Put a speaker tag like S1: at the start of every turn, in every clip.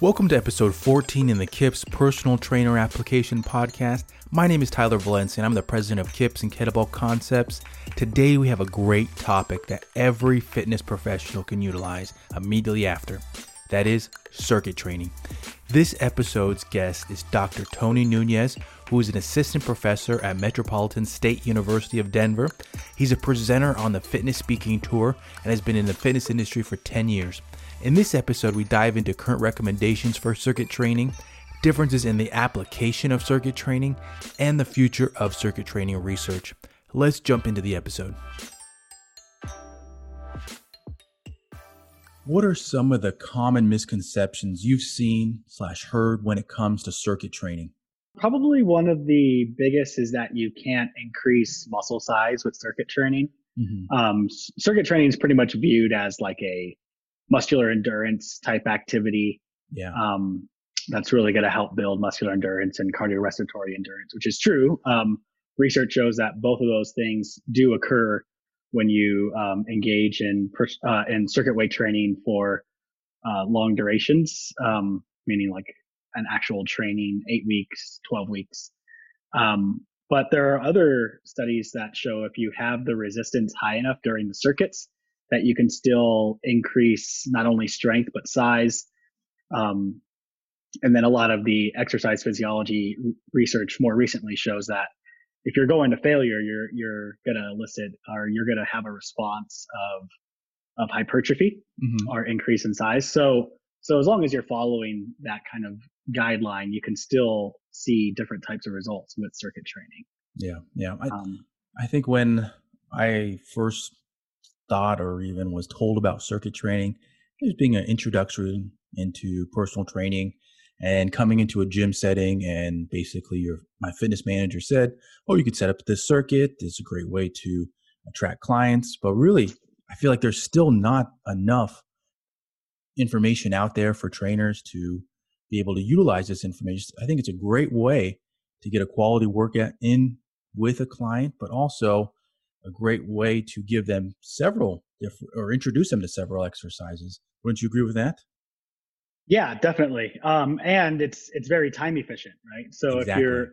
S1: Welcome to episode 14 in the KIPS Personal Trainer Application Podcast. My name is Tyler Valencia and I'm the president of KIPS and Kettlebell Concepts. Today we have a great topic that every fitness professional can utilize immediately after. That is circuit training. This episode's guest is Dr. Tony Nunez, who is an assistant professor at Metropolitan State University of Denver. He's a presenter on the Fitness Speaking Tour and has been in the fitness industry for 10 years. In this episode, we dive into current recommendations for circuit training, differences in the application of circuit training, and the future of circuit training research. Let's jump into the episode. What are some of the common misconceptions you've seen slash heard when it comes to circuit training?
S2: Probably one of the biggest is that you can't increase muscle size with circuit training. Mm-hmm. Um, circuit training is pretty much viewed as like a muscular endurance type activity.
S1: Yeah.
S2: Um, that's really going to help build muscular endurance and cardiorespiratory endurance, which is true. Um, research shows that both of those things do occur when you um, engage in uh, in circuit weight training for uh, long durations, um, meaning like an actual training, eight weeks, twelve weeks. Um, but there are other studies that show if you have the resistance high enough during the circuits, that you can still increase not only strength but size. Um, and then a lot of the exercise physiology research more recently shows that if you're going to failure, you're you're gonna elicit or you're gonna have a response of of hypertrophy mm-hmm. or increase in size. So so as long as you're following that kind of guideline, you can still see different types of results with circuit training.
S1: Yeah, yeah. I, um, I think when I first thought or even was told about circuit training as being an introduction into personal training and coming into a gym setting and basically your my fitness manager said oh you could set up this circuit it's a great way to attract clients but really i feel like there's still not enough information out there for trainers to be able to utilize this information i think it's a great way to get a quality workout in with a client but also a great way to give them several different or introduce them to several exercises. Wouldn't you agree with that?
S2: Yeah, definitely. Um, and it's it's very time efficient, right? So exactly. if you're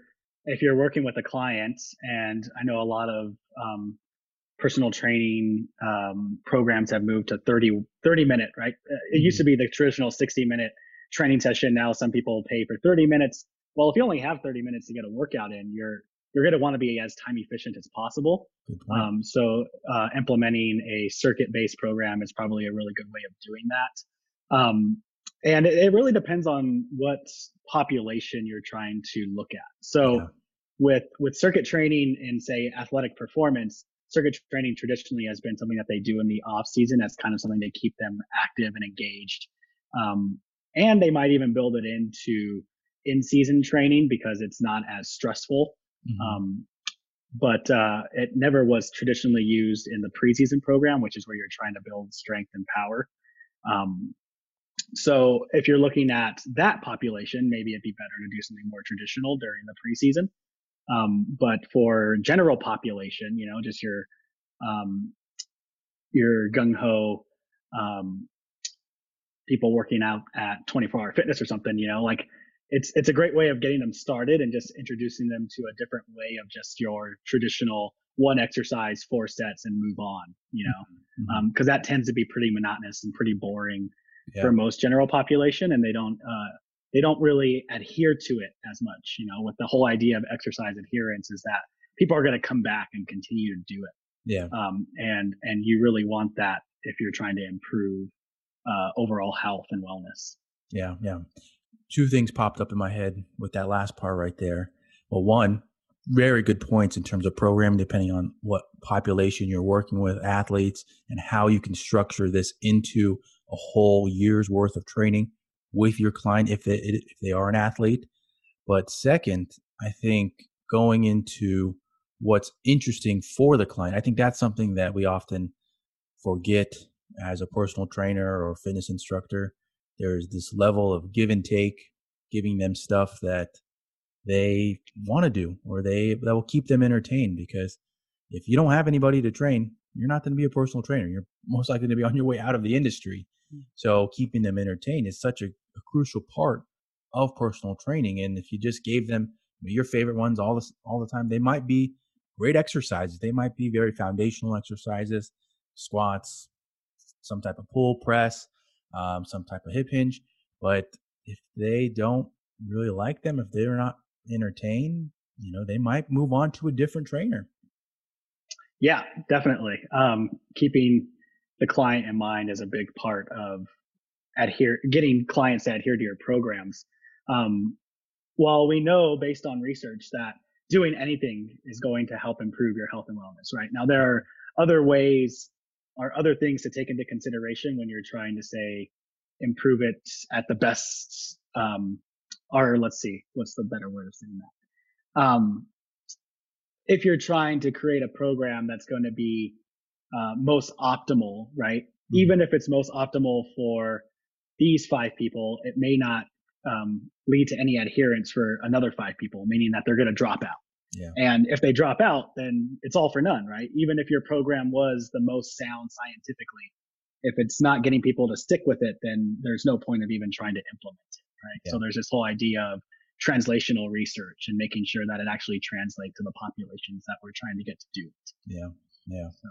S2: if you're working with a client, and I know a lot of um, personal training um, programs have moved to 30, 30 minute, right? Uh, it used to mm-hmm. be the traditional 60 minute training session. Now some people pay for 30 minutes. Well, if you only have 30 minutes to get a workout in, you're you're going to want to be as time efficient as possible. Um, so uh, implementing a circuit based program is probably a really good way of doing that. Um, and it, it, really depends on what population you're trying to look at. So yeah. with with circuit training and say athletic performance, circuit training traditionally has been something that they do in the off season as kind of something to keep them active and engaged. Um, and they might even build it into in season training because it's not as stressful Mm-hmm. Um, but uh, it never was traditionally used in the preseason program, which is where you're trying to build strength and power. Um, so if you're looking at that population, maybe it'd be better to do something more traditional during the preseason. Um, but for general population, you know, just your um, your gung ho um, people working out at 24 hour fitness or something, you know, like it's it's a great way of getting them started and just introducing them to a different way of just your traditional one exercise, four sets, and move on. You know, because mm-hmm. um, that tends to be pretty monotonous and pretty boring yeah. for most general population, and they don't uh, they don't really adhere to it as much. You know, with the whole idea of exercise adherence is that people are going to come back and continue to do it.
S1: Yeah.
S2: Um, and and you really want that if you're trying to improve uh, overall health and wellness.
S1: Yeah, yeah two things popped up in my head with that last part right there. Well, one, very good points in terms of programming, depending on what population you're working with, athletes, and how you can structure this into a whole year's worth of training with your client if they, if they are an athlete. But second, I think going into what's interesting for the client, I think that's something that we often forget as a personal trainer or fitness instructor there's this level of give and take, giving them stuff that they want to do or they that will keep them entertained because if you don't have anybody to train, you're not going to be a personal trainer. You're most likely to be on your way out of the industry. So keeping them entertained is such a, a crucial part of personal training. And if you just gave them your favorite ones all the, all the time, they might be great exercises. They might be very foundational exercises, squats, some type of pull press, um, some type of hip hinge. But if they don't really like them, if they're not entertained, you know, they might move on to a different trainer.
S2: Yeah, definitely. Um, keeping the client in mind is a big part of adhere getting clients to adhere to your programs. Um, while we know based on research that doing anything is going to help improve your health and wellness, right? Now there are other ways or other things to take into consideration when you're trying to say improve it at the best um, or let's see what's the better word of saying that um, if you're trying to create a program that's going to be uh, most optimal right mm-hmm. even if it's most optimal for these five people it may not um, lead to any adherence for another five people meaning that they're going to drop out yeah. And if they drop out, then it's all for none, right? Even if your program was the most sound scientifically, if it's not getting people to stick with it, then there's no point of even trying to implement it, right? Yeah. So there's this whole idea of translational research and making sure that it actually translates to the populations that we're trying to get to do it.
S1: Yeah, yeah. So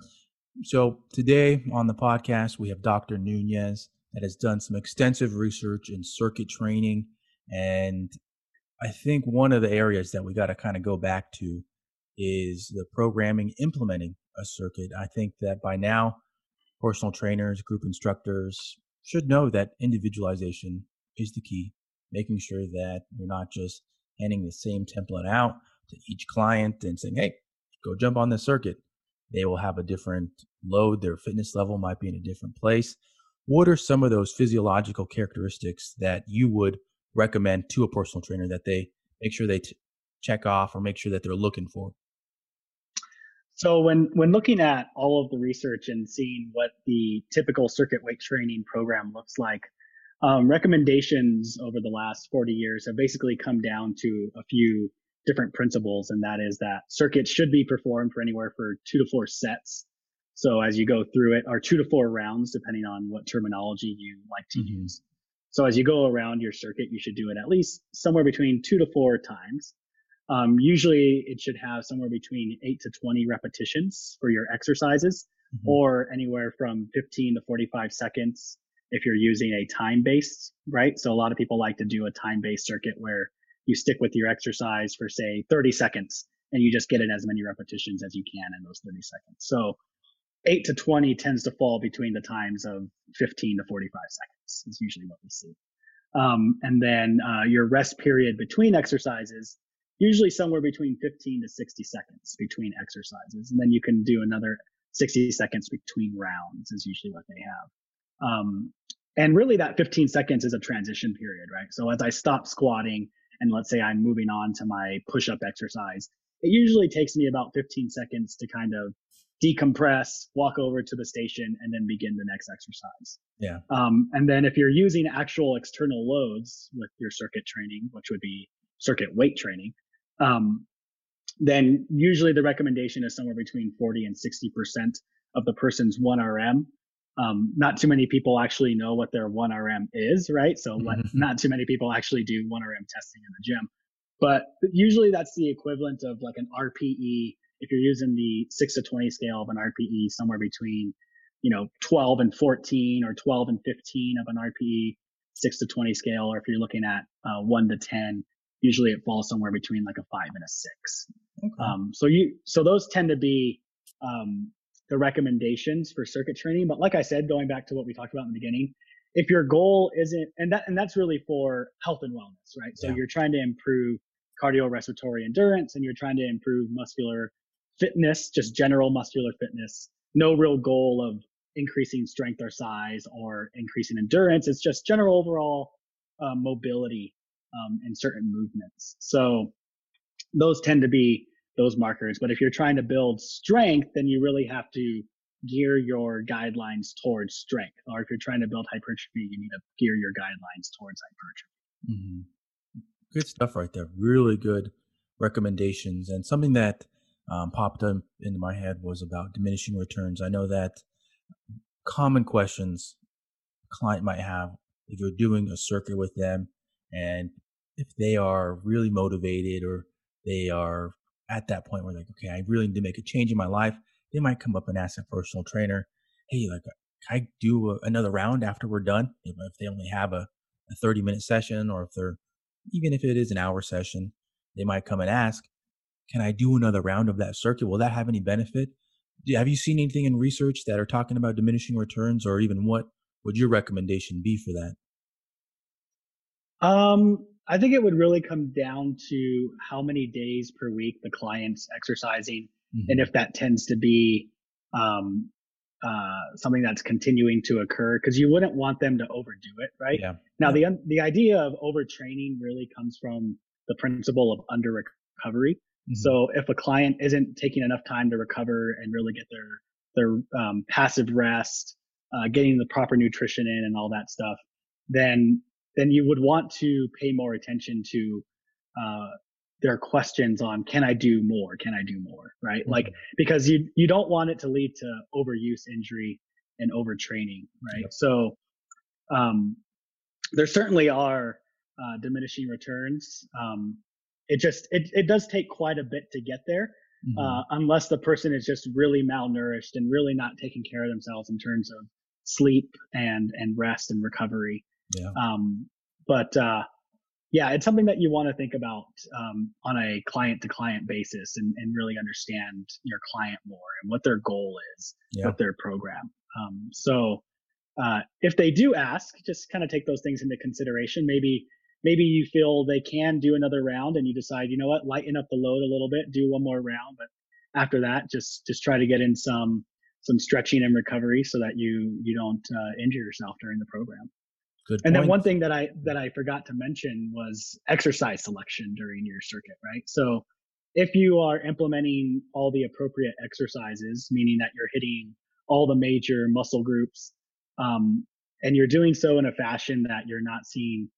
S1: today on the podcast, we have Dr. Nunez that has done some extensive research in circuit training and I think one of the areas that we got to kind of go back to is the programming implementing a circuit. I think that by now, personal trainers, group instructors should know that individualization is the key, making sure that you're not just handing the same template out to each client and saying, hey, go jump on this circuit. They will have a different load, their fitness level might be in a different place. What are some of those physiological characteristics that you would recommend to a personal trainer that they make sure they t- check off or make sure that they're looking for?
S2: So when when looking at all of the research and seeing what the typical circuit weight training program looks like, um, recommendations over the last 40 years have basically come down to a few different principles, and that is that circuits should be performed for anywhere for two to four sets. So as you go through it, or two to four rounds, depending on what terminology you like to mm-hmm. use. So as you go around your circuit, you should do it at least somewhere between two to four times. Um, usually it should have somewhere between eight to 20 repetitions for your exercises mm-hmm. or anywhere from 15 to 45 seconds if you're using a time based, right? So a lot of people like to do a time based circuit where you stick with your exercise for say 30 seconds and you just get in as many repetitions as you can in those 30 seconds. So 8 to 20 tends to fall between the times of 15 to 45 seconds is usually what we see. Um, and then uh, your rest period between exercises, usually somewhere between 15 to 60 seconds between exercises. And then you can do another 60 seconds between rounds is usually what they have. Um, and really that 15 seconds is a transition period, right? So as I stop squatting and let's say I'm moving on to my push up exercise, it usually takes me about 15 seconds to kind of decompress, walk over to the station, and then begin the next exercise.
S1: Yeah.
S2: Um, and then if you're using actual external loads with your circuit training, which would be circuit weight training, um, then usually the recommendation is somewhere between 40 and 60% of the person's 1RM. Um, not too many people actually know what their 1RM is, right? So not too many people actually do 1RM testing in the gym. But usually that's the equivalent of like an RPE if you're using the six to 20 scale of an RPE, somewhere between, you know, 12 and 14 or 12 and 15 of an RPE, six to 20 scale, or if you're looking at uh, one to 10, usually it falls somewhere between like a five and a six. Okay. Um, so you, so those tend to be, um, the recommendations for circuit training. But like I said, going back to what we talked about in the beginning, if your goal isn't, and that, and that's really for health and wellness, right? So yeah. you're trying to improve cardiorespiratory endurance and you're trying to improve muscular fitness, just general muscular fitness. No real goal of increasing strength or size or increasing endurance. It's just general overall uh, mobility um, in certain movements. So those tend to be those markers. But if you're trying to build strength, then you really have to gear your guidelines towards strength. Or if you're trying to build hypertrophy, you need to gear your guidelines towards hypertrophy.
S1: Mm-hmm. Good stuff right there. Really good recommendations and something that um, popped up into my head was about diminishing returns. I know that common questions a client might have if you're doing a circuit with them and if they are really motivated or they are at that point where like, okay, I really need to make a change in my life, they might come up and ask a personal trainer, hey, like, can I do a, another round after we're done? If, they only have a, a 30 minute session or if they're, even if it is an hour session, they might come and ask, can I do another round of that circuit? Will that have any benefit? Have you seen anything in research that are talking about diminishing returns or even what would your recommendation be for that?
S2: Um, I think it would really come down to how many days per week the client's exercising, mm-hmm. and if that tends to be um, uh, something that's continuing to occur, because you wouldn't want them to overdo it, right? Yeah. Now, yeah. the the idea of overtraining really comes from the principle of under recovery. Mm-hmm. So, if a client isn't taking enough time to recover and really get their their um, passive rest, uh, getting the proper nutrition in, and all that stuff, then then you would want to pay more attention to uh, their questions on can I do more? Can I do more? Right? Mm-hmm. Like because you you don't want it to lead to overuse, injury, and overtraining. Right? So um, there certainly are uh, diminishing returns. Um, it just it it does take quite a bit to get there. Mm-hmm. Uh, unless the person is just really malnourished and really not taking care of themselves in terms of sleep and and rest and recovery. Yeah. Um, but uh, yeah, it's something that you want to think about um, on a client to client basis and, and really understand your client more and what their goal is yeah. with their program. Um, so uh, if they do ask, just kind of take those things into consideration. Maybe maybe you feel they can do another round and you decide, you know what, lighten up the load a little bit, do one more round, but after that, just just try to get in some some stretching and recovery so that you you don't uh, injure yourself during the program. Good and then one thing that I that I forgot to mention was exercise selection during your circuit, right? So if you are implementing all the appropriate exercises, meaning that you're hitting all the major muscle groups, um, and you're doing so in a fashion that you're not seeing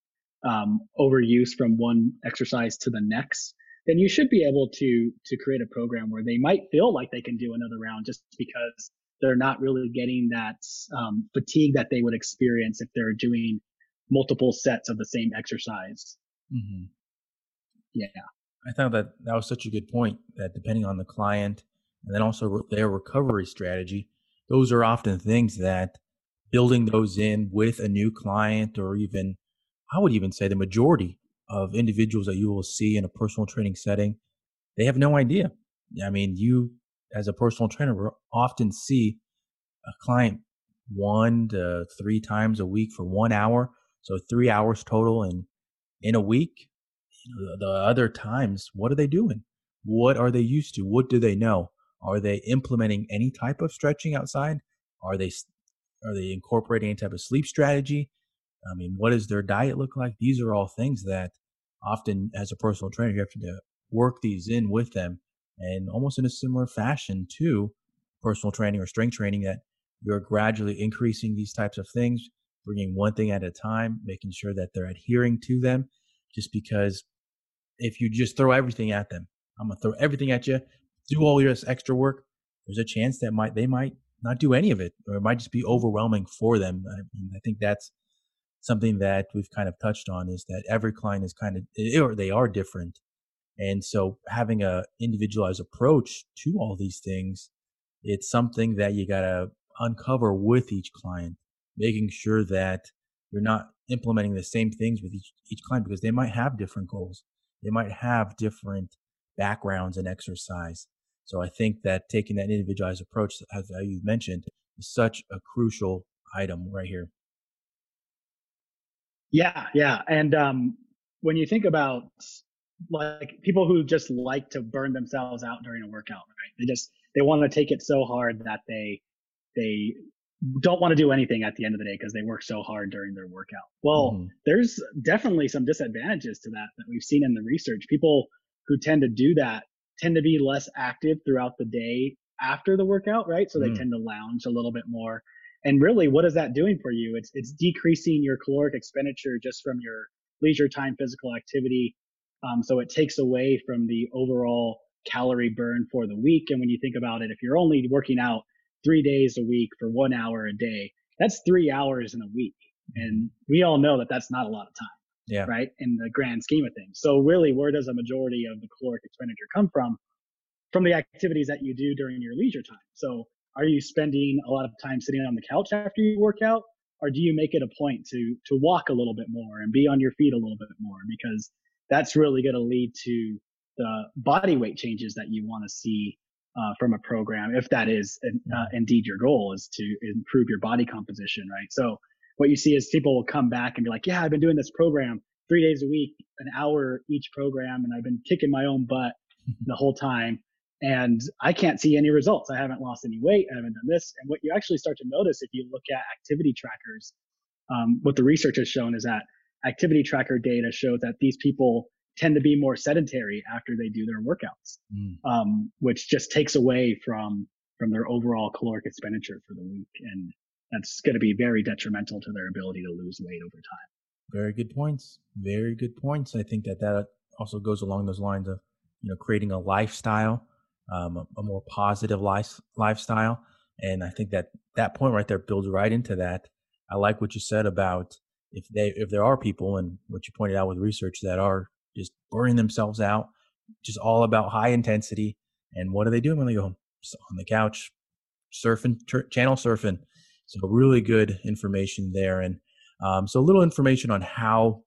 S2: um, overuse from one exercise to the next, then you should be able to to create a program where they might feel like they can do another round just because they're not really getting that um, fatigue that they would experience if they're doing multiple sets of the same exercise. Mm-hmm. Yeah.
S1: I thought that that was such a good point that depending on the client and then also their recovery strategy, those are often things that building those in with a new client or even, I would even say the majority of individuals that you will see in a personal training setting, they have no idea. I mean, you as a personal trainer we often see a client one to three times a week for one hour. So three hours total in, in a week. You know, the, the other times, what are they doing? What are they used to? What do they know? Are they implementing any type of stretching outside? Are they, are they incorporating any type of sleep strategy? I mean, what does their diet look like? These are all things that often as a personal trainer, you have to work these in with them and almost in a similar fashion to personal training or strength training that you're gradually increasing these types of things, bringing one thing at a time, making sure that they're adhering to them. Just because if you just throw everything at them, I'm gonna throw everything at you, do all your extra work. There's a chance that might they might not do any of it, or it might just be overwhelming for them. I, mean, I think that's something that we've kind of touched on is that every client is kind of or they are different and so having a individualized approach to all these things, it's something that you got to uncover with each client, making sure that you're not implementing the same things with each, each client because they might have different goals. They might have different backgrounds and exercise. So I think that taking that individualized approach, as you mentioned, is such a crucial item right here.
S2: Yeah, yeah. And um, when you think about like people who just like to burn themselves out during a workout, right? They just they want to take it so hard that they they don't want to do anything at the end of the day because they work so hard during their workout. Well, mm-hmm. there's definitely some disadvantages to that that we've seen in the research. People who tend to do that tend to be less active throughout the day after the workout, right? So they mm. tend to lounge a little bit more. And really, what is that doing for you? It's it's decreasing your caloric expenditure just from your leisure time physical activity um, so it takes away from the overall calorie burn for the week. And when you think about it, if you're only working out three days a week for one hour a day, that's three hours in a week, And we all know that that's not a lot of time.
S1: Yeah.
S2: Right. In the grand scheme of things. So really, where does a majority of the caloric expenditure come from? From the activities that you do during your leisure time. So are you spending a lot of time sitting on the couch after you work out? Or do you make it a point to, to walk a little bit more and be on your feet a little bit more? Because that's really going to lead to the body weight changes that you want to see uh, from a program, if that is uh, indeed your goal, is to improve your body composition, right? So what you see is people will come back and be like, yeah, I've been doing this program three days a week, an hour each program, and I've been kicking my own butt the whole time. And I can't see any results. I haven't lost any weight. I haven't done this. And what you actually start to notice if you look at activity trackers, um, what the research has shown is that activity tracker data shows that these people tend to be more sedentary after they do their workouts, mm. um, which just takes away from from their overall caloric expenditure for the week, and that's going to be very detrimental to their ability to lose weight over time.
S1: Very good points. Very good points. I think that that also goes along those lines of you know creating a lifestyle, um, a, a more positive life, lifestyle, and I think that that point right there builds right into that. I like what you said about if they if there are people and what you pointed out with research that are just burning themselves out, just all about high intensity. And what are they doing when they go home? On the couch, surfing, ter- channel surfing. So really good information there. And um, so a little information on how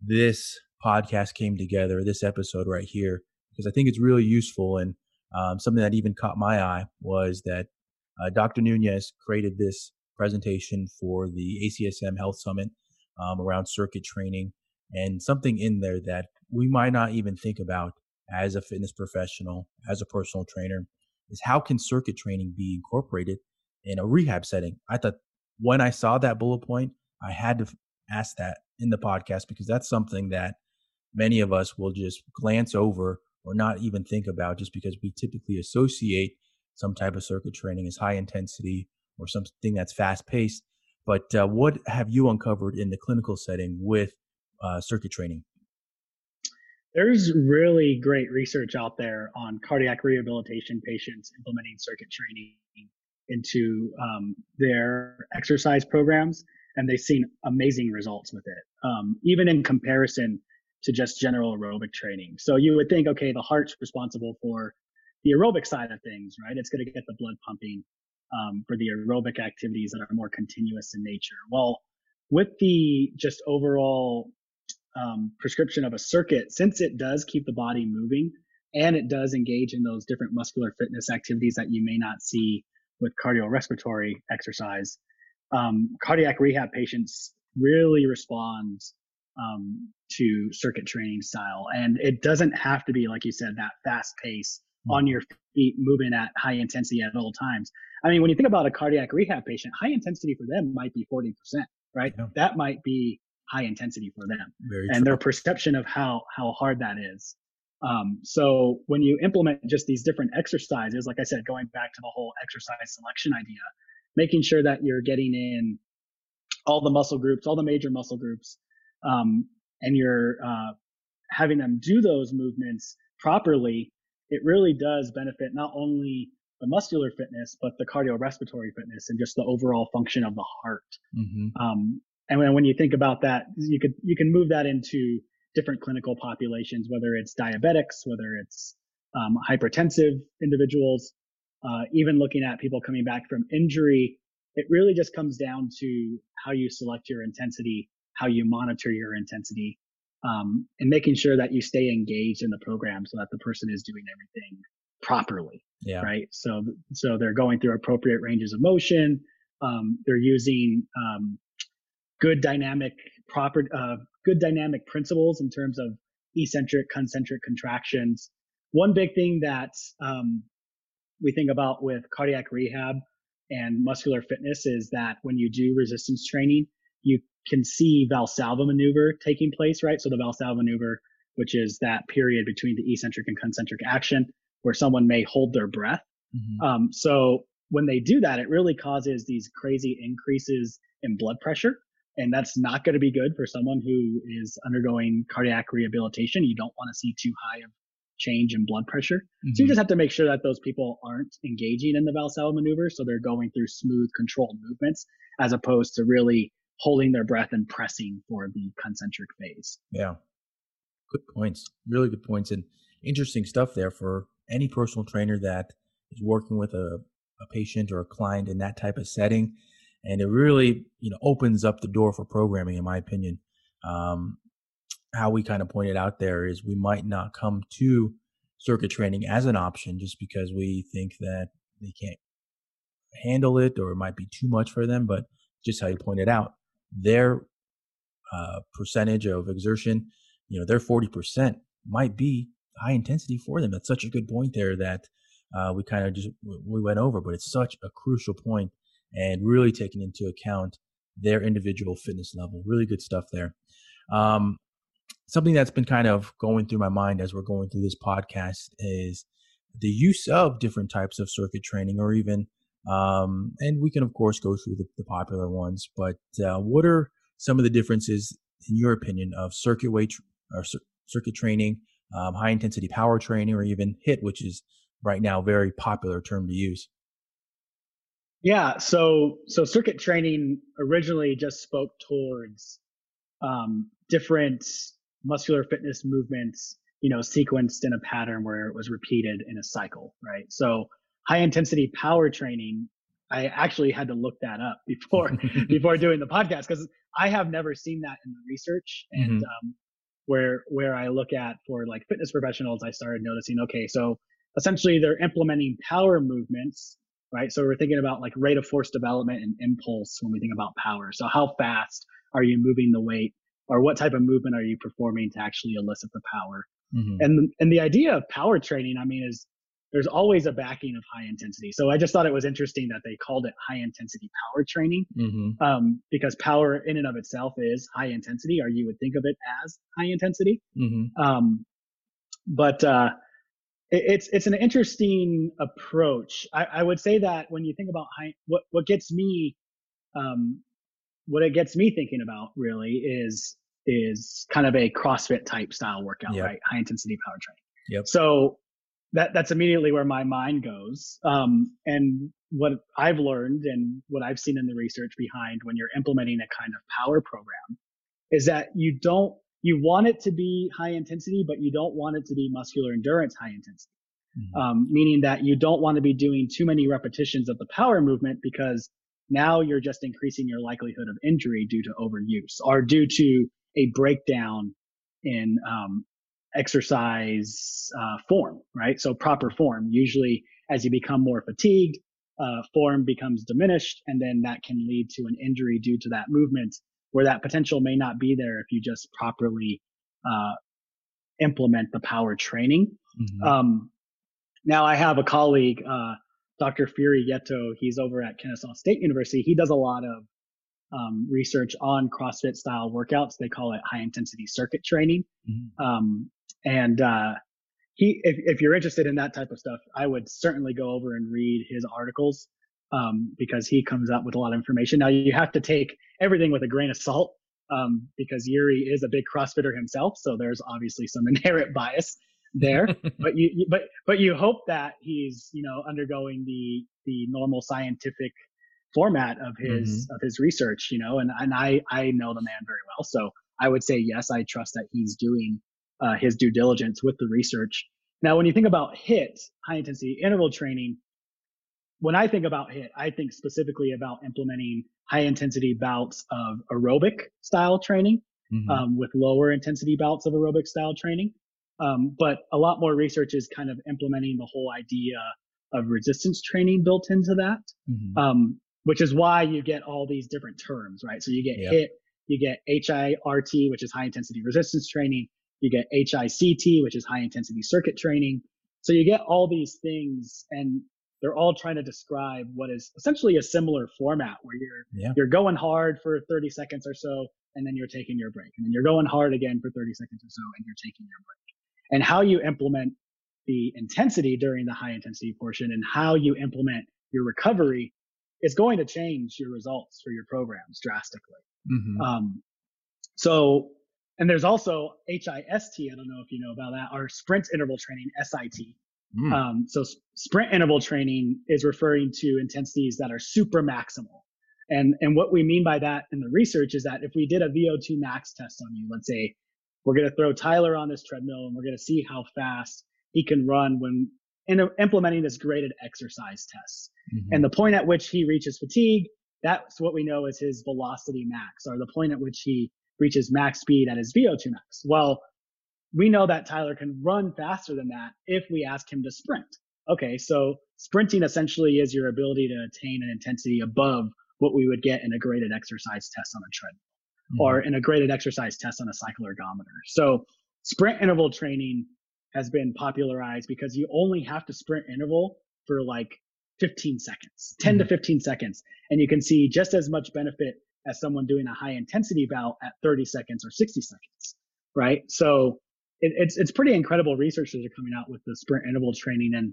S1: this podcast came together, this episode right here, because I think it's really useful. And um, something that even caught my eye was that uh, Dr. Nunez created this presentation for the ACSM Health Summit um, around circuit training and something in there that we might not even think about as a fitness professional, as a personal trainer, is how can circuit training be incorporated in a rehab setting? I thought when I saw that bullet point, I had to ask that in the podcast because that's something that many of us will just glance over or not even think about just because we typically associate some type of circuit training as high intensity or something that's fast paced. But uh, what have you uncovered in the clinical setting with uh, circuit training?
S2: There's really great research out there on cardiac rehabilitation patients implementing circuit training into um, their exercise programs, and they've seen amazing results with it, um, even in comparison to just general aerobic training. So you would think, okay, the heart's responsible for the aerobic side of things, right? It's going to get the blood pumping um, for the aerobic activities that are more continuous in nature. Well, with the just overall um, prescription of a circuit, since it does keep the body moving and it does engage in those different muscular fitness activities that you may not see with cardiorespiratory exercise, um, cardiac rehab patients really respond um, to circuit training style. And it doesn't have to be, like you said, that fast pace. On your feet, moving at high intensity at all times. I mean, when you think about a cardiac rehab patient, high intensity for them might be 40%, right? Yeah. That might be high intensity for them Very and true. their perception of how how hard that is um, so when you implement just these different exercises like i said going back to the whole exercise selection idea making sure that you're getting in all the muscle groups all the major muscle groups um, and you're uh, having them do those movements properly it really does benefit not only the muscular fitness, but the cardiorespiratory fitness and just the overall function of the heart. Mm-hmm. Um, and when, when you think about that, you could you can move that into different clinical populations, whether it's diabetics, whether it's um, hypertensive individuals, uh, even looking at people coming back from injury. It really just comes down to how you select your intensity, how you monitor your intensity, um, and making sure that you stay engaged in the program so that the person is doing everything properly.
S1: Yeah.
S2: Right. So, so they're going through appropriate ranges of motion. Um, they're using um, good dynamic proper uh, good dynamic principles in terms of eccentric concentric contractions one big thing that um, we think about with cardiac rehab and muscular fitness is that when you do resistance training you can see valsalva maneuver taking place right so the valsalva maneuver which is that period between the eccentric and concentric action where someone may hold their breath mm-hmm. um, so when they do that it really causes these crazy increases in blood pressure and that's not going to be good for someone who is undergoing cardiac rehabilitation. You don't want to see too high of change in blood pressure. Mm-hmm. So you mm-hmm. just have to make sure that those people aren't engaging in the Valsalva maneuver. So they're going through smooth, controlled movements as opposed to really holding their breath and pressing for the concentric phase.
S1: Yeah. Good points. Really good points and interesting stuff there for any personal trainer that is working with a, a patient or a client in that type of setting. And it really, you know, opens up the door for programming, in my opinion. Um, how we kind of pointed out there is we might not come to circuit training as an option just because we think that they can't handle it or it might be too much for them. But just how you pointed out, their uh, percentage of exertion, you know, their 40% might be high intensity for them. That's such a good point there that uh, we kind of just we went over, but it's such a crucial point and really taking into account their individual fitness level. Really good stuff there. Um, something that's been kind of going through my mind as we're going through this podcast is the use of different types of circuit training or even um, and we can of course go through the, the popular ones but uh, what are some of the differences in your opinion of circuit weight or circuit training um, high intensity power training or even hit which is right now a very popular term to use
S2: yeah so so circuit training originally just spoke towards um, different muscular fitness movements, you know, sequenced in a pattern where it was repeated in a cycle, right? So high intensity power training, I actually had to look that up before before doing the podcast because I have never seen that in the research and mm-hmm. um, where where I look at for like fitness professionals, I started noticing okay, so essentially they're implementing power movements, right? So we're thinking about like rate of force development and impulse when we think about power. So how fast are you moving the weight? or what type of movement are you performing to actually elicit the power mm-hmm. and and the idea of power training i mean is there's always a backing of high intensity so i just thought it was interesting that they called it high intensity power training mm-hmm. um, because power in and of itself is high intensity or you would think of it as high intensity mm-hmm. um, but uh, it, it's it's an interesting approach I, I, would say that when you think about high what what gets me um, what it gets me thinking about really is is kind of a CrossFit type style workout, yep. right? High intensity power training. Yep. So that that's immediately where my mind goes. Um, and what I've learned and what I've seen in the research behind when you're implementing a kind of power program is that you don't you want it to be high intensity, but you don't want it to be muscular endurance high intensity. Mm-hmm. Um, meaning that you don't want to be doing too many repetitions of the power movement because now you're just increasing your likelihood of injury due to overuse or due to a breakdown in um, exercise uh, form, right? So proper form. Usually, as you become more fatigued, uh, form becomes diminished, and then that can lead to an injury due to that movement, where that potential may not be there if you just properly uh, implement the power training. Mm-hmm. Um, now, I have a colleague uh, Dr. Yuri Feito, he's over at Kennesaw State University. He does a lot of um, research on CrossFit style workouts. They call it high intensity circuit training. Mm-hmm. Um, and uh, he, if, if, you're interested in that type of stuff, I would certainly go over and read his articles um, because he comes up with a lot of information. Now you have to take everything with a grain of salt um, because Yuri is a big CrossFitter himself, so there's obviously some inherent bias there but you but but you hope that he's you know undergoing the the normal scientific format of his mm-hmm. of his research you know and and i i know the man very well so i would say yes i trust that he's doing uh, his due diligence with the research now when you think about hit high intensity interval training when i think about hit i think specifically about implementing high intensity bouts of aerobic style training mm-hmm. um, with lower intensity bouts of aerobic style training um, but a lot more research is kind of implementing the whole idea of resistance training built into that, mm-hmm. um, which is why you get all these different terms, right? So you get yep. HIT, you get HIRT, which is high intensity resistance training. You get HICT, which is high intensity circuit training. So you get all these things and they're all trying to describe what is essentially a similar format where you're, yeah. you're going hard for 30 seconds or so, and then you're taking your break. And then you're going hard again for 30 seconds or so, and you're taking your break and how you implement the intensity during the high intensity portion and how you implement your recovery is going to change your results for your programs drastically. Mm-hmm. Um, so, and there's also HIST. I don't know if you know about that, or sprint interval training, SIT. Mm. Um, so sprint interval training is referring to intensities that are super maximal. And, and what we mean by that in the research is that if we did a VO2 max test on you, let's say we're going to throw Tyler on this treadmill and we're going to see how fast he can run when in implementing this graded exercise test. Mm-hmm. And the point at which he reaches fatigue, that's what we know is his velocity max or the point at which he reaches max speed at his VO2 max. Well, we know that Tyler can run faster than that if we ask him to sprint. Okay, so sprinting essentially is your ability to attain an intensity above what we would get in a graded exercise test on a treadmill mm-hmm. or in a graded exercise test on a cycle ergometer. So sprint interval training has been popularized because you only have to sprint interval for like 15 seconds, 10 mm-hmm. to 15 seconds. And you can see just as much benefit as someone doing a high intensity bout at 30 seconds or 60 seconds. Right. So it, it's, it's pretty incredible research that are coming out with the sprint interval training. And,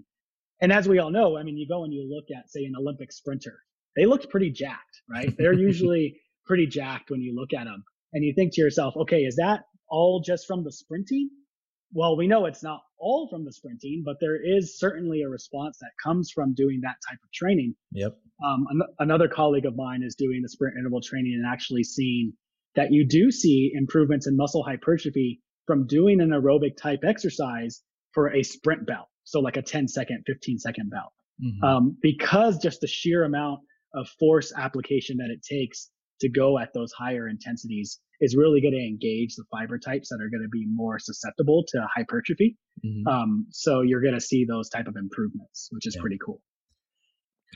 S2: and as we all know, I mean, you go and you look at, say, an Olympic sprinter, they looked pretty jacked, right? They're usually pretty jacked when you look at them and you think to yourself, okay, is that all just from the sprinting? Well, we know it's not all from the sprinting, but there is certainly a response that comes from doing that type of training.
S1: Yep.
S2: Um, an- another colleague of mine is doing the sprint interval training and actually seeing that you do see improvements in muscle hypertrophy from doing an aerobic type exercise for a sprint bout. So like a 10 second, 15 second bout. Mm-hmm. Um, because just the sheer amount of force application that it takes to go at those higher intensities is really going to engage the fiber types that are going to be more susceptible to hypertrophy. Mm-hmm. Um, so you're going to see those type of improvements, which is yeah. pretty cool.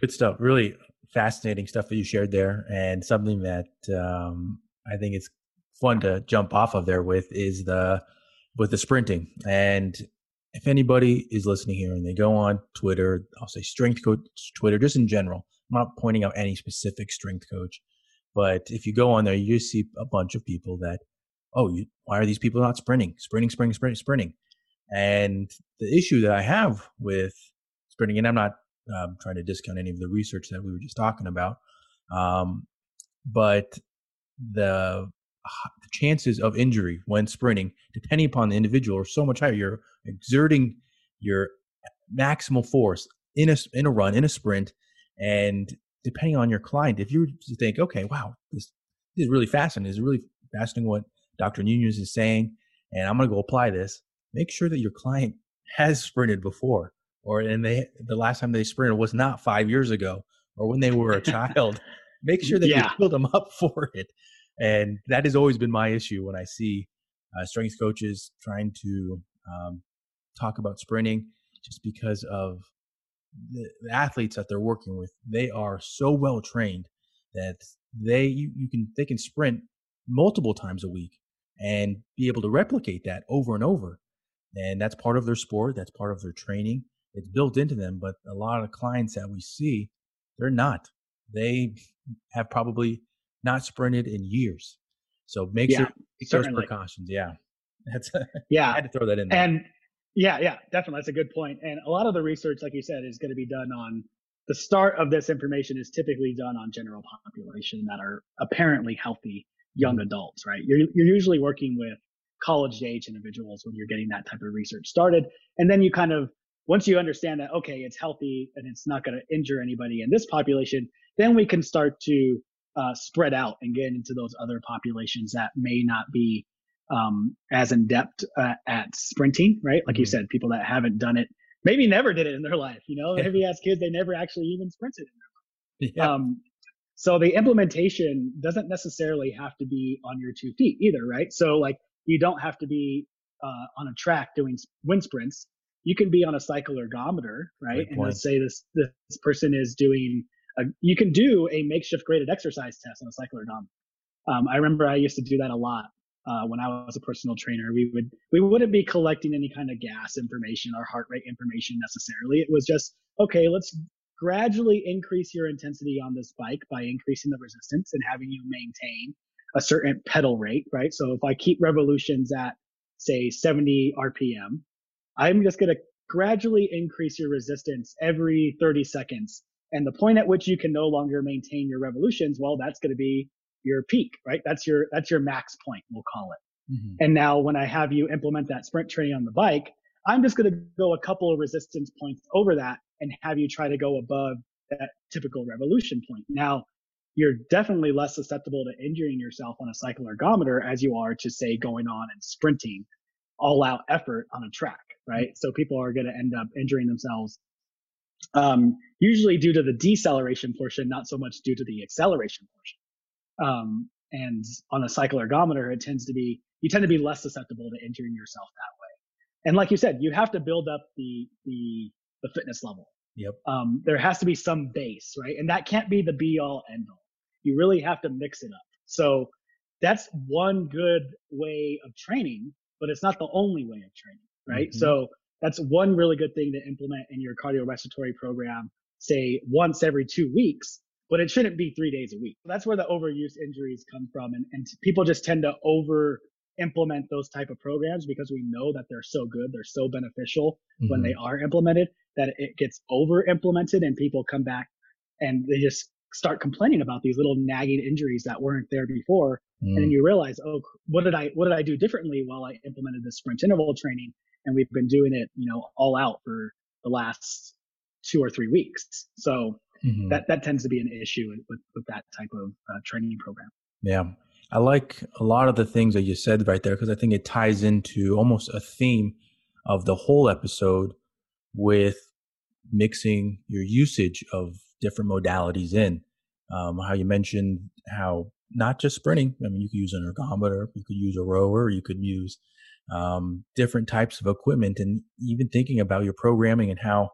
S1: Good stuff. Really fascinating stuff that you shared there, and something that um, I think it's fun to jump off of there with is the with the sprinting. And if anybody is listening here and they go on Twitter, I'll say strength coach Twitter, just in general. I'm not pointing out any specific strength coach but if you go on there, you see a bunch of people that, oh, you, why are these people not sprinting, sprinting, sprinting, sprinting, sprinting? And the issue that I have with sprinting, and I'm not um, trying to discount any of the research that we were just talking about, um, but the, the chances of injury when sprinting, depending upon the individual, are so much higher. You're exerting your maximal force in a in a run in a sprint, and depending on your client, if you think, okay, wow, this, this is really fascinating. This is really fascinating what Dr. Nunez is saying, and I'm going to go apply this. Make sure that your client has sprinted before, or and they the last time they sprinted was not five years ago, or when they were a child. Make sure that yeah. you build them up for it, and that has always been my issue when I see uh, strength coaches trying to um, talk about sprinting, just because of the, athletes that they're working with, they are so well trained that they you, you can they can sprint multiple times a week and be able to replicate that over and over. And that's part of their sport. That's part of their training. It's built into them. But a lot of clients that we see, they're not. They have probably not sprinted in years. So make yeah, sure those precautions. Yeah. That's
S2: yeah.
S1: I had to throw that in there.
S2: And yeah, yeah, definitely. That's a good point. And a lot of the research, like you said, is going to be done on the start of this information is typically done on general population that are apparently healthy young adults, right? You're, you're usually working with college age individuals when you're getting that type of research started. And then you kind of, once you understand that, okay, it's healthy and it's not going to injure anybody in this population, then we can start to uh, spread out and get into those other populations that may not be um, as in depth uh, at sprinting, right? Like mm-hmm. you said, people that haven't done it, maybe never did it in their life. You know, maybe as kids they never actually even sprinted in their life. Yeah. Um, so the implementation doesn't necessarily have to be on your two feet either, right? So like you don't have to be uh, on a track doing wind sprints. You can be on a cycle ergometer, right? And let's say this this person is doing a, you can do a makeshift graded exercise test on a cycle ergometer. Um, I remember I used to do that a lot uh, when I was a personal trainer, we would we wouldn't be collecting any kind of gas information or heart rate information necessarily. It was just okay. Let's gradually increase your intensity on this bike by increasing the resistance and having you maintain a certain pedal rate, right? So if I keep revolutions at say 70 RPM, I'm just going to gradually increase your resistance every 30 seconds. And the point at which you can no longer maintain your revolutions, well, that's going to be your peak, right? That's your, that's your max point, we'll call it. Mm-hmm. And now when I have you implement that sprint training on the bike, I'm just going to go a couple of resistance points over that and have you try to go above that typical revolution point. Now, you're definitely less susceptible to injuring yourself on a cycle ergometer as you are to say going on and sprinting all out effort on a track, right? So people are going to end up injuring themselves um, usually due to the deceleration portion, not so much due to the acceleration portion. Um, and on a cycle ergometer, it tends to be, you tend to be less susceptible to injuring yourself that way. And like you said, you have to build up the, the, the fitness level.
S1: Yep.
S2: Um, there has to be some base, right? And that can't be the be all end all. You really have to mix it up. So that's one good way of training, but it's not the only way of training, right? Mm-hmm. So that's one really good thing to implement in your cardiorespiratory program, say once every two weeks, but it shouldn't be three days a week. That's where the overuse injuries come from. And, and people just tend to over implement those type of programs because we know that they're so good, they're so beneficial mm-hmm. when they are implemented that it gets over implemented and people come back and they just start complaining about these little nagging injuries that weren't there before. Mm. And you realize, oh, what did I, what did I do differently while I implemented this sprint interval training? And we've been doing it, you know, all out for the last two or three weeks. So mm-hmm. that, that tends to be an issue with, with that type of uh, training program.
S1: Yeah. I like a lot of the things that you said right there because I think it ties into almost a theme of the whole episode with mixing your usage of different modalities in. Um, how you mentioned how not just sprinting. I mean, you could use an ergometer, you could use a rower, you could use um, different types of equipment, and even thinking about your programming and how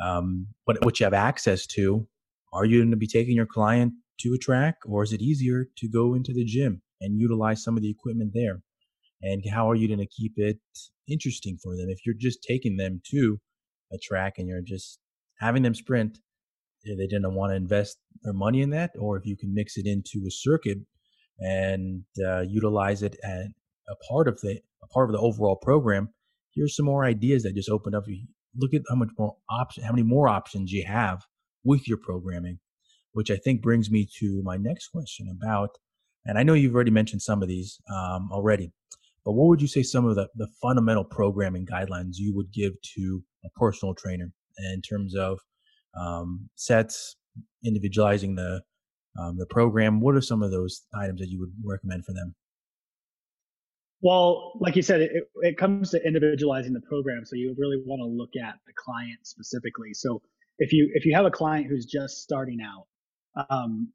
S1: um, what what you have access to. Are you going to be taking your client to a track, or is it easier to go into the gym and utilize some of the equipment there? And how are you going to keep it interesting for them if you're just taking them to a track and you're just having them sprint? They didn't want to invest their money in that, or if you can mix it into a circuit and uh, utilize it as a part of the a part of the overall program. Here's some more ideas that just opened up. Look at how much more option, how many more options you have with your programming which I think brings me to my next question about, and I know you've already mentioned some of these um, already, but what would you say some of the, the fundamental programming guidelines you would give to a personal trainer in terms of um, sets, individualizing the um, the program? What are some of those items that you would recommend for them?
S2: Well, like you said, it, it comes to individualizing the program. So you really want to look at the client specifically. So if you if you have a client who's just starting out um,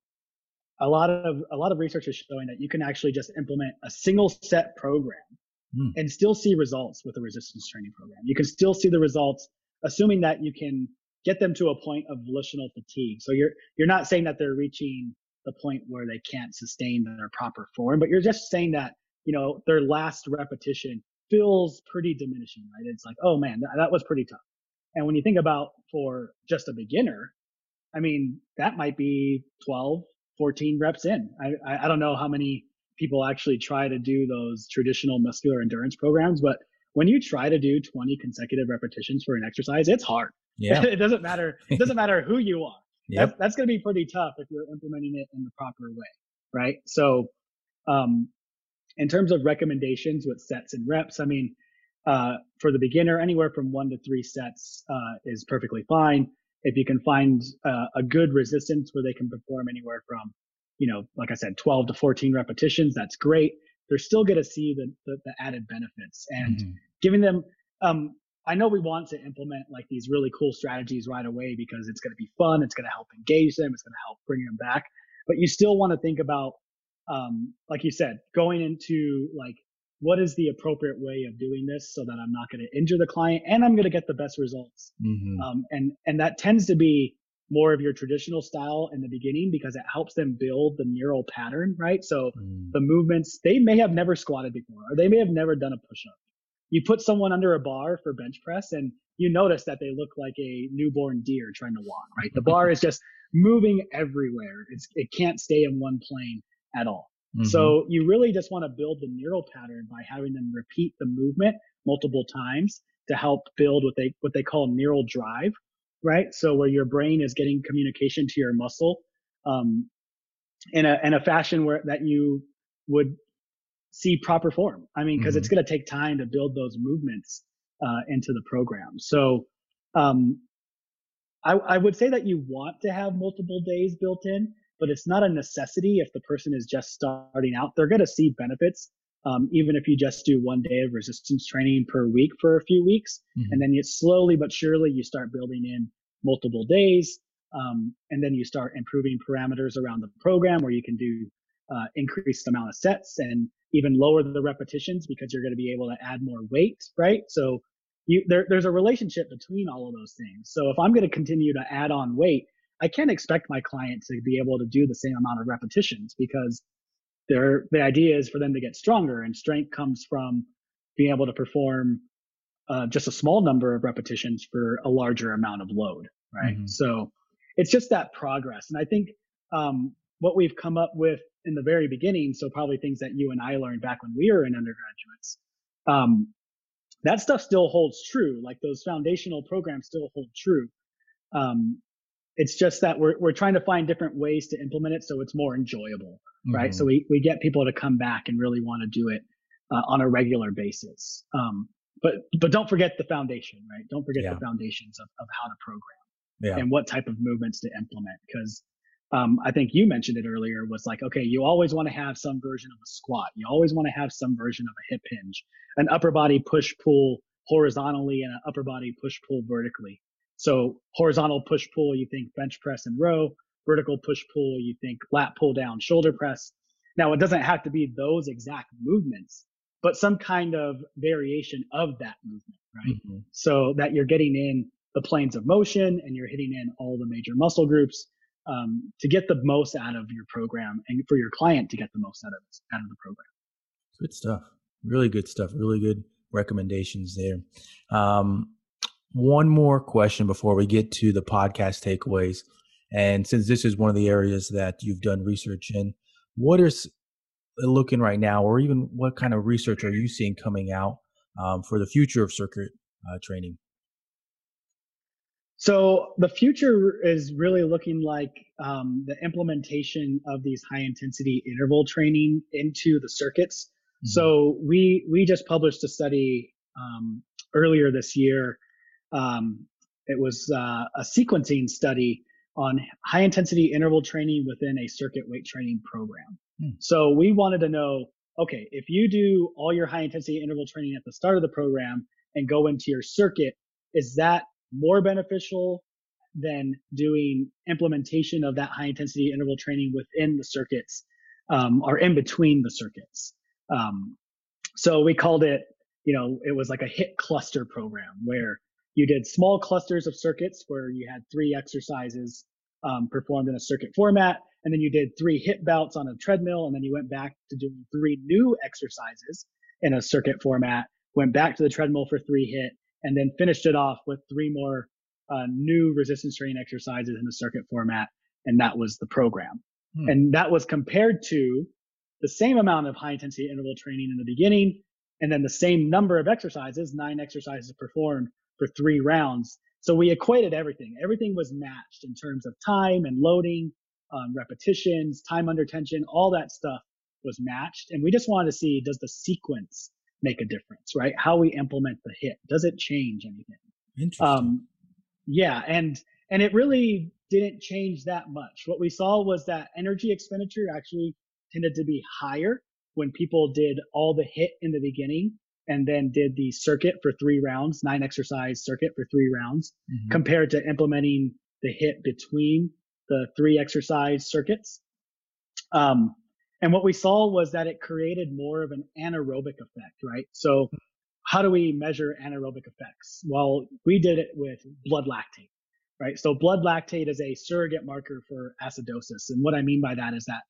S2: a lot of a lot of research is showing that you can actually just implement a single set program mm. and still see results with a resistance training program. You can still see the results, assuming that you can get them to a point of volitional fatigue. So you're you're not saying that they're reaching the point where they can't sustain their proper form, but you're just saying that you know their last repetition feels pretty diminishing, right? It's like, oh man, that, that was pretty tough. And when you think about for just a beginner, I mean, that might be 12, 14 reps in. I, I, I don't know how many people actually try to do those traditional muscular endurance programs, but when you try to do 20 consecutive repetitions for an exercise, it's hard. Yeah. it doesn't matter. It doesn't matter who you are. Yep. That's, that's going to be pretty tough if you're implementing it in the proper way. Right. So, um, in terms of recommendations with sets and reps, I mean, uh, for the beginner, anywhere from one to three sets uh, is perfectly fine if you can find uh, a good resistance where they can perform anywhere from, you know, like I said, 12 to 14 repetitions, that's great. They're still going to see the, the, the, added benefits and mm-hmm. giving them, um, I know we want to implement like these really cool strategies right away because it's going to be fun. It's going to help engage them. It's going to help bring them back. But you still want to think about, um, like you said, going into like what is the appropriate way of doing this so that I'm not going to injure the client and I'm going to get the best results. Mm-hmm. Um, and and that tends to be more of your traditional style in the beginning because it helps them build the neural pattern, right? So mm. the movements they may have never squatted before or they may have never done a push up. You put someone under a bar for bench press and you notice that they look like a newborn deer trying to walk, right? The bar is just moving everywhere. It's, it can't stay in one plane at all. Mm-hmm. So you really just want to build the neural pattern by having them repeat the movement multiple times to help build what they what they call neural drive, right? So where your brain is getting communication to your muscle um, in a in a fashion where that you would see proper form. I mean, because mm-hmm. it's going to take time to build those movements uh, into the program. So um, I, I would say that you want to have multiple days built in but it's not a necessity if the person is just starting out. They're going to see benefits. Um, even if you just do one day of resistance training per week for a few weeks, mm-hmm. and then you slowly but surely you start building in multiple days, um, and then you start improving parameters around the program where you can do uh, increased amount of sets and even lower the repetitions because you're going to be able to add more weight, right? So you, there, there's a relationship between all of those things. So if I'm going to continue to add on weight, I can't expect my client to be able to do the same amount of repetitions because they're, the idea is for them to get stronger and strength comes from being able to perform uh, just a small number of repetitions for a larger amount of load, right? Mm-hmm. So it's just that progress. And I think um, what we've come up with in the very beginning, so probably things that you and I learned back when we were in undergraduates, um, that stuff still holds true. Like those foundational programs still hold true. Um, it's just that we're we're trying to find different ways to implement it so it's more enjoyable, mm-hmm. right? So we we get people to come back and really want to do it uh, on a regular basis. Um, but but don't forget the foundation, right? Don't forget yeah. the foundations of, of how to program yeah. and what type of movements to implement because um, I think you mentioned it earlier was like, okay, you always want to have some version of a squat. You always want to have some version of a hip hinge, an upper body push pull horizontally and an upper body push pull vertically. So horizontal push pull, you think bench press and row, vertical push pull, you think lat pull down, shoulder press. Now it doesn't have to be those exact movements, but some kind of variation of that movement, right? Mm-hmm. So that you're getting in the planes of motion and you're hitting in all the major muscle groups um, to get the most out of your program and for your client to get the most out of out of the program.
S1: Good stuff. Really good stuff. Really good recommendations there. Um, one more question before we get to the podcast takeaways. And since this is one of the areas that you've done research in, what is looking right now, or even what kind of research are you seeing coming out um, for the future of circuit uh, training?
S2: So the future is really looking like um, the implementation of these high intensity interval training into the circuits. Mm-hmm. So we we just published a study um, earlier this year. Um, it was uh, a sequencing study on high intensity interval training within a circuit weight training program. Mm. So we wanted to know, okay, if you do all your high intensity interval training at the start of the program and go into your circuit, is that more beneficial than doing implementation of that high intensity interval training within the circuits um, or in between the circuits. Um, so we called it, you know, it was like a HIT cluster program where you did small clusters of circuits where you had three exercises um, performed in a circuit format, and then you did three HIT bouts on a treadmill, and then you went back to doing three new exercises in a circuit format, went back to the treadmill for three HIT, and then finished it off with three more uh, new resistance training exercises in a circuit format. And that was the program. Hmm. And that was compared to the same amount of high intensity interval training in the beginning and then the same number of exercises, nine exercises performed for three rounds. So we equated everything. Everything was matched in terms of time and loading, um, repetitions, time under tension, all that stuff was matched. And we just wanted to see, does the sequence make a difference, right? How we implement the hit. Does it change anything?
S1: Interesting. Um,
S2: yeah. And, and it really didn't change that much. What we saw was that energy expenditure actually tended to be higher when people did all the hit in the beginning and then did the circuit for three rounds, nine exercise circuit for three rounds, mm-hmm. compared to implementing the hit between the three exercise circuits. Um, and what we saw was that it created more of an anaerobic effect, right? So how do we measure anaerobic effects? Well, we did it with blood lactate, right? So blood lactate is a surrogate marker for acidosis. And what I mean by that is that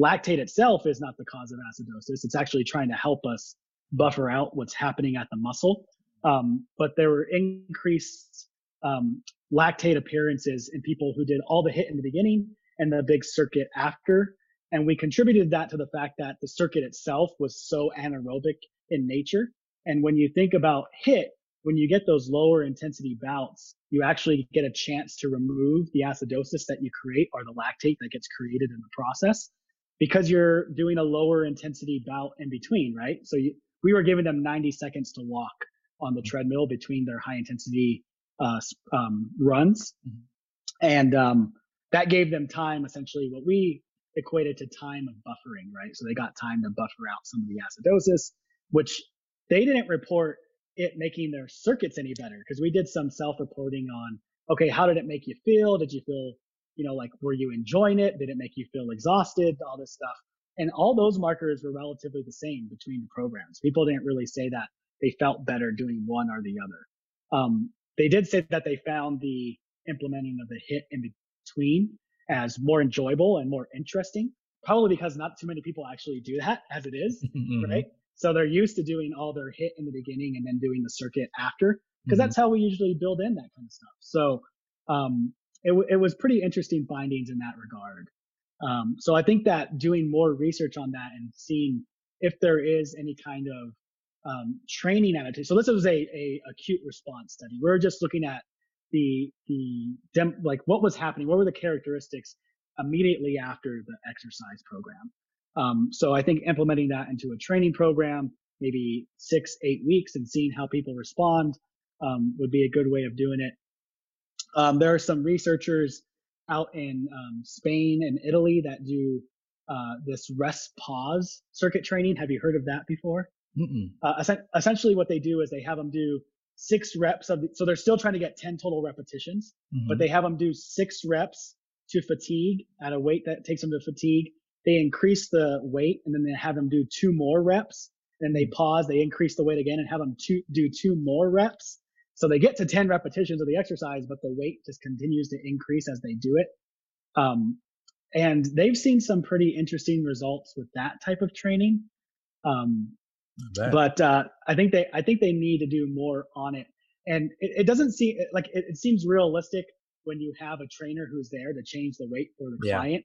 S2: lactate itself is not the cause of acidosis. It's actually trying to help us buffer out what's happening at the muscle. Um, but there were increased um, lactate appearances in people who did all the hit in the beginning and the big circuit after and we contributed that to the fact that the circuit itself was so anaerobic in nature. And when you think about HIT, when you get those lower intensity bouts, you actually get a chance to remove the acidosis that you create or the lactate that gets created in the process because you're doing a lower intensity bout in between, right? So you, we were giving them 90 seconds to walk on the treadmill between their high intensity uh, um, runs. Mm-hmm. And um, that gave them time, essentially, what we equated to time of buffering, right? So they got time to buffer out some of the acidosis, which they didn't report it making their circuits any better because we did some self-reporting on, okay, how did it make you feel? Did you feel, you know, like were you enjoying it? Did it make you feel exhausted? All this stuff. And all those markers were relatively the same between the programs. People didn't really say that they felt better doing one or the other. Um, they did say that they found the implementing of the hit in between as more enjoyable and more interesting. Probably because not too many people actually do that as it is, mm-hmm. right? So they're used to doing all their hit in the beginning and then doing the circuit after, because mm-hmm. that's how we usually build in that kind of stuff. So um, it, it was pretty interesting findings in that regard. Um, so I think that doing more research on that and seeing if there is any kind of um, training attitude. So this was a, a acute response study. We are just looking at the the dem, like what was happening, what were the characteristics immediately after the exercise program. Um, so I think implementing that into a training program, maybe six eight weeks, and seeing how people respond um, would be a good way of doing it. Um, there are some researchers out in um, Spain and Italy that do uh, this rest pause circuit training. Have you heard of that before? Uh, essentially, what they do is they have them do six reps of the, so they're still trying to get 10 total repetitions, mm-hmm. but they have them do six reps to fatigue at a weight that takes them to fatigue. They increase the weight and then they have them do two more reps. Then they pause, they increase the weight again and have them two, do two more reps. So they get to 10 repetitions of the exercise, but the weight just continues to increase as they do it. Um, and they've seen some pretty interesting results with that type of training. Um, but uh, I think they I think they need to do more on it. And it, it doesn't seem like it, it, seems realistic when you have a trainer who's there to change the weight for the yeah. client.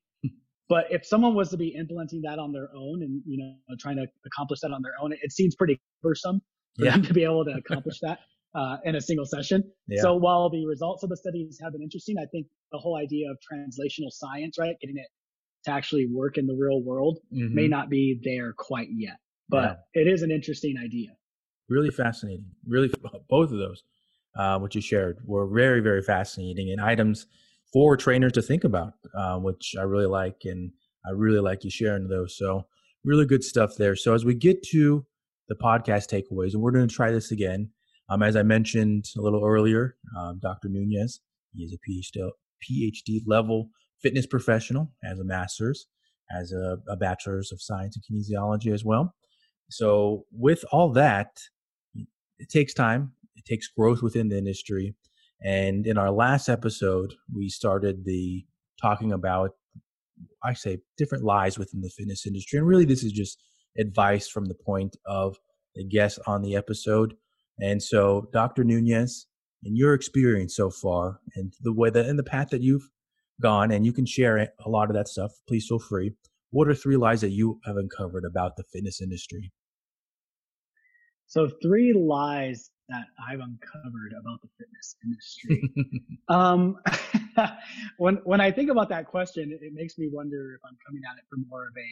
S2: But if someone was to be implementing that on their own and you know trying to accomplish that on their own, it, it seems pretty cumbersome for yeah. them to be able to accomplish that uh, in a single session. Yeah. So while the results of the studies have been interesting, I think the whole idea of translational science, right, getting it to actually work in the real world, mm-hmm. may not be there quite yet but yeah. it is an interesting idea.
S1: Really fascinating. Really, both of those, uh, what you shared, were very, very fascinating and items for trainers to think about, uh, which I really like, and I really like you sharing those. So, really good stuff there. So, as we get to the podcast takeaways, and we're going to try this again. Um, as I mentioned a little earlier, um, Dr. Nunez, he is a PhD, PhD level fitness professional, has a master's, has a, a bachelor's of science in kinesiology as well. So with all that, it takes time. It takes growth within the industry. And in our last episode, we started the talking about, I say, different lies within the fitness industry. And really, this is just advice from the point of the guest on the episode. And so, Dr. Nunez, in your experience so far, and the way that in the path that you've gone, and you can share a lot of that stuff, please feel free. What are three lies that you have uncovered about the fitness industry?
S2: So, three lies that I've uncovered about the fitness industry. um, when when I think about that question, it, it, makes me wonder if I'm coming at it from more of a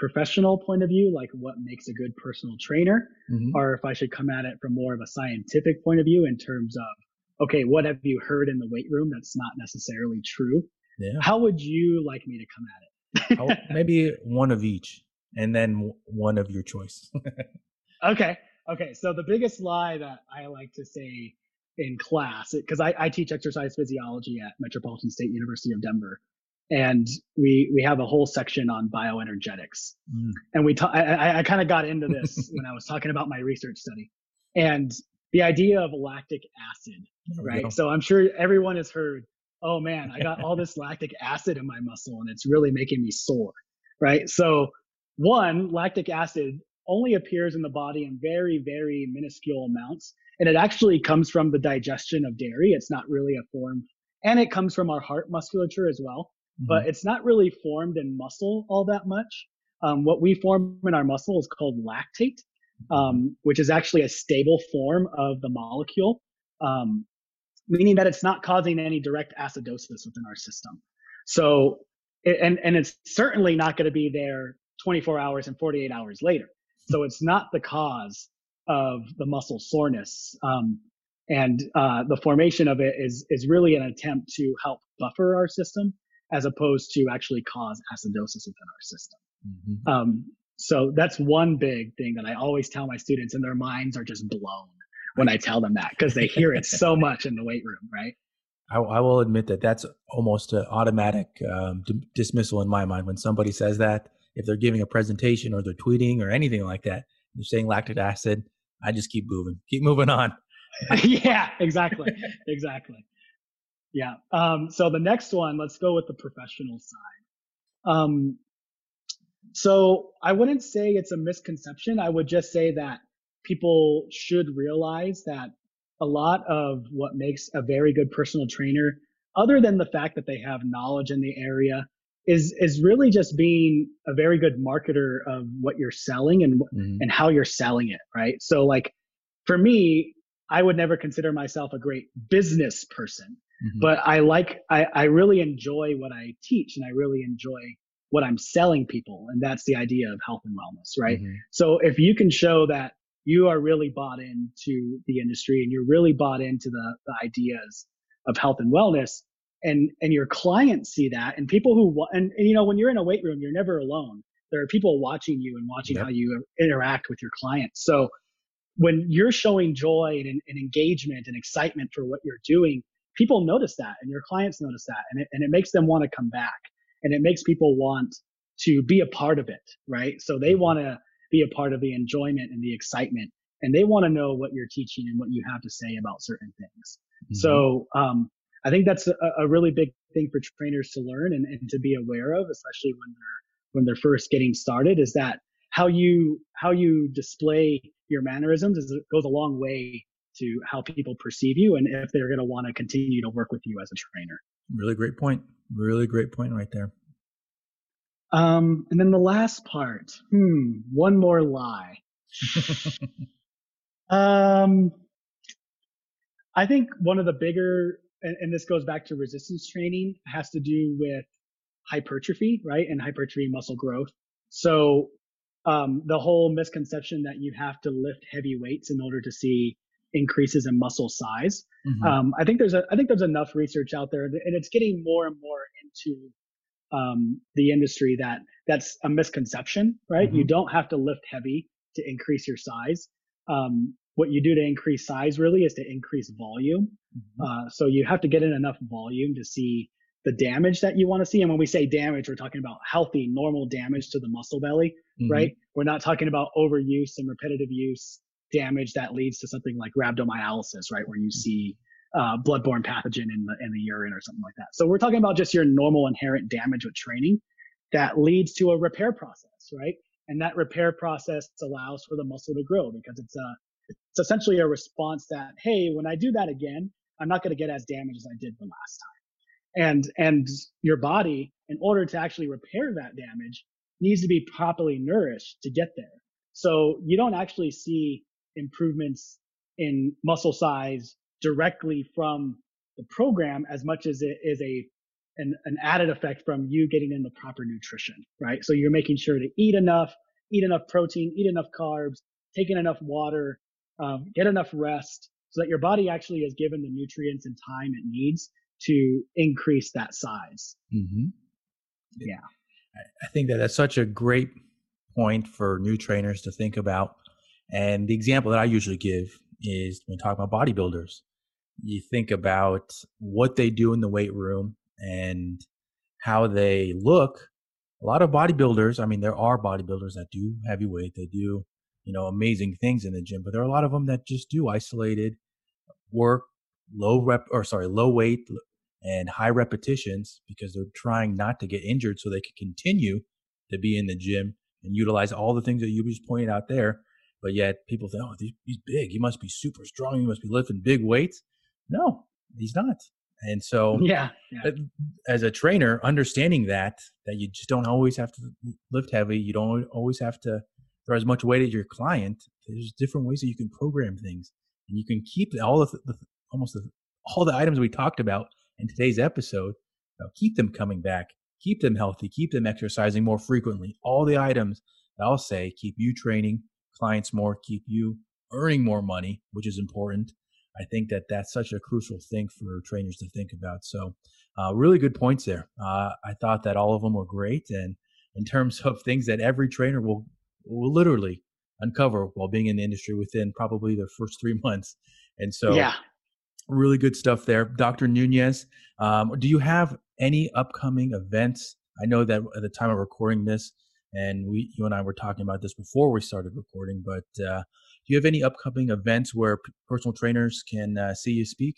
S2: professional point of view, like what makes a good personal trainer, mm-hmm. or if I should come at it from more of a scientific point of view in terms of, okay, what have you heard in the weight room that's not necessarily true? Yeah. How would you like me to come at it?
S1: maybe one of each, and then one of your choice.
S2: okay. Okay. So the biggest lie that I like to say in class, because I, I teach exercise physiology at Metropolitan State University of Denver, and we we have a whole section on bioenergetics. Mm. And we ta- I, I kind of got into this when I was talking about my research study, and the idea of lactic acid, right? So I'm sure everyone has heard oh man, I got all this lactic acid in my muscle and it's really making me sore, right? So, one, lactic acid only appears in the body in very, very minuscule amounts. And it actually comes from the digestion of dairy. It's not really a form, and it comes from our heart musculature as well, mm-hmm. but it's not really formed in muscle all that much. Um, what we form in our muscle is called lactate, mm-hmm. um, which is actually a stable form of the molecule. Um, meaning that it's not causing any direct acidosis within our system. So, and, and it's certainly not going to be there 24 hours and 48 hours later. So it's not the cause of the muscle soreness. Um, and uh, the formation of it is is really an attempt to help buffer our system as opposed to actually cause acidosis within our system. Mm-hmm. Um, so that's one big thing that I always tell my students, and their minds are just blown when I tell them that because they hear it so much in the weight room, right?
S1: I, I will admit that that's almost an automatic um, d- dismissal in my mind when somebody says that. If they're giving a presentation or they're tweeting or anything like that, they're saying lactic acid. I just keep moving, keep moving on.
S2: yeah, exactly, exactly. Yeah. Um, so the next one, let's go with the professional side. Um, so I wouldn't say it's a misconception. I would just say that people should realize that a lot of what makes a very good personal trainer, other than the fact that they have knowledge in the area, is is really just being a very good marketer of what you're selling and mm-hmm. and how you're selling it, right? So like for me, I would never consider myself a great business person, mm-hmm. but I like I, I really enjoy what I teach and I really enjoy what I'm selling people, and that's the idea of health and wellness, right? Mm-hmm. So if you can show that you are really bought into the industry and you're really bought into the, the ideas of health and wellness and and your clients see that and people who and, and you know when you're in a weight room you're never alone there are people watching you and watching yep. how you interact with your clients so when you're showing joy and, and, engagement and excitement for what you're doing people notice that and your clients notice that and it, and it makes them want to come back and it makes people want to be a part of it right so they mm-hmm. want to be a part of the enjoyment and the excitement. And they want to know what you're teaching and what you have to say about certain things. Mm-hmm. So, um, I think that's a, a, really big thing for trainers to learn and, and to be aware of, especially when they're, when they're first getting started is that how you, how you display your mannerisms is, goes a long way to how people perceive you and if they're going to want to continue to work with you as a trainer.
S1: Really great point. Really great point right there.
S2: Um, and then the last part, hmm, one more lie. um, I think one of the bigger, and, and, this goes back to resistance training, has to do with hypertrophy, right? And hypertrophy muscle growth. So, um, the whole misconception that you have to lift heavy weights in order to see increases in muscle size. Mm-hmm. Um, I think there's a, I think there's enough research out there, and it's getting more and more into um, the industry that that's a misconception, right? Mm-hmm. You don't have to lift heavy to increase your size. Um, what you do to increase size really is to increase volume. Mm-hmm. Uh, so you have to get in enough volume to see the damage that you want to see. And when we say damage, we're talking about healthy, normal damage to the muscle belly, mm-hmm. right? We're not talking about overuse and repetitive use damage that leads to something like rhabdomyolysis, right? Where you see uh, bloodborne pathogen in the in the urine or something like that. So we're talking about just your normal inherent damage with training that leads to a repair process, right? And that repair process allows for the muscle to grow because it's a it's essentially a response that hey, when I do that again, I'm not going to get as damaged as I did the last time. And and your body, in order to actually repair that damage, needs to be properly nourished to get there. So you don't actually see improvements in muscle size directly from the program as much as it is a an, an added effect from you getting in the proper nutrition, right? So you're making sure to eat enough, eat enough protein, eat enough carbs, taking enough water, um, get enough rest, so that your body actually is given the nutrients and time it needs to increase that size. Mm-hmm. Yeah,
S1: I think that that's such a great point for new trainers to think about. And the example that I usually give is when talking about bodybuilders you think about what they do in the weight room and how they look. A lot of bodybuilders, I mean, there are bodybuilders that do heavyweight, they do, you know, amazing things in the gym, but there are a lot of them that just do isolated work, low rep, or sorry, low weight and high repetitions because they're trying not to get injured so they can continue to be in the gym and utilize all the things that you just pointed out there. But yet people think, oh, he's big. He must be super strong. He must be lifting big weights. No, he's not. And so,
S2: yeah, yeah,
S1: as a trainer, understanding that that you just don't always have to lift heavy, you don't always have to throw as much weight as your client. There's different ways that you can program things, and you can keep all the, the almost the, all the items we talked about in today's episode. Keep them coming back, keep them healthy, keep them exercising more frequently. All the items that I'll say keep you training clients more, keep you earning more money, which is important I think that that's such a crucial thing for trainers to think about. So, uh, really good points there. Uh, I thought that all of them were great, and in terms of things that every trainer will will literally uncover while being in the industry within probably the first three months. And so,
S2: yeah,
S1: really good stuff there, Dr. Nunez. Um, do you have any upcoming events? I know that at the time of recording this, and we, you and I were talking about this before we started recording, but uh, do you have any upcoming events where p- personal trainers can uh, see you speak?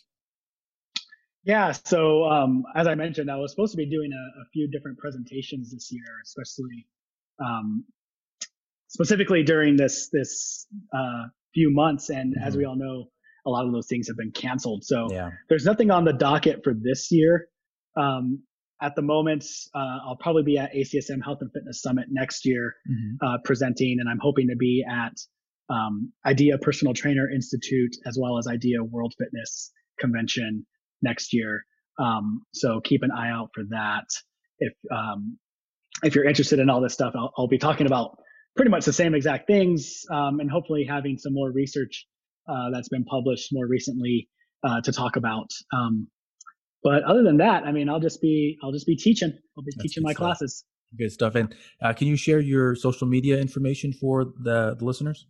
S2: Yeah. So um, as I mentioned, I was supposed to be doing a, a few different presentations this year, especially um, specifically during this this uh, few months. And mm-hmm. as we all know, a lot of those things have been canceled. So yeah. there's nothing on the docket for this year. Um, at the moment, uh, I'll probably be at ACSM Health and Fitness Summit next year mm-hmm. uh, presenting, and I'm hoping to be at um, IDEA Personal Trainer Institute as well as IDEA World Fitness Convention next year. Um, so keep an eye out for that. If um, if you're interested in all this stuff, I'll, I'll, be talking about pretty much the same exact things, um, and hopefully having some more research uh, that's been published more recently uh, to talk about. But other than that, I mean, I'll just be I'll just be teaching. I'll be that's teaching my stuff. classes.
S1: Good stuff. And uh, can you share your social media information for the, the listeners?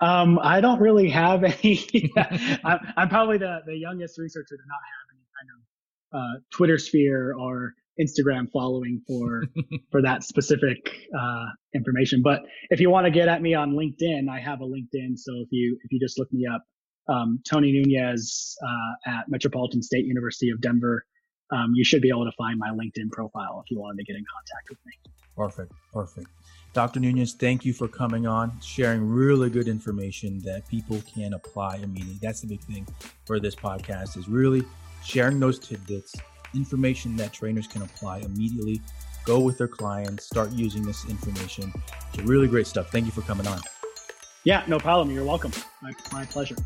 S2: Um, I don't really have any. I'm, I'm, probably the, the youngest researcher to not have any kind of uh, Twitter sphere or Instagram following for for that specific uh, information. But if you want to get at me on LinkedIn, I have a LinkedIn. So if you if you just look me up, um, Tony Nunez uh, at Metropolitan State University of Denver, um, you should be able to find my LinkedIn profile if you wanted to get in contact with me.
S1: Perfect, perfect. Dr. Nunez, thank you for coming on, sharing really good information that people can apply immediately. That's the big thing for this podcast is really sharing those tidbits, information that trainers can apply immediately. Go with their clients, start using this information. It's really great stuff. Thank you for coming on.
S2: Yeah, no problem. You're welcome. My, my pleasure.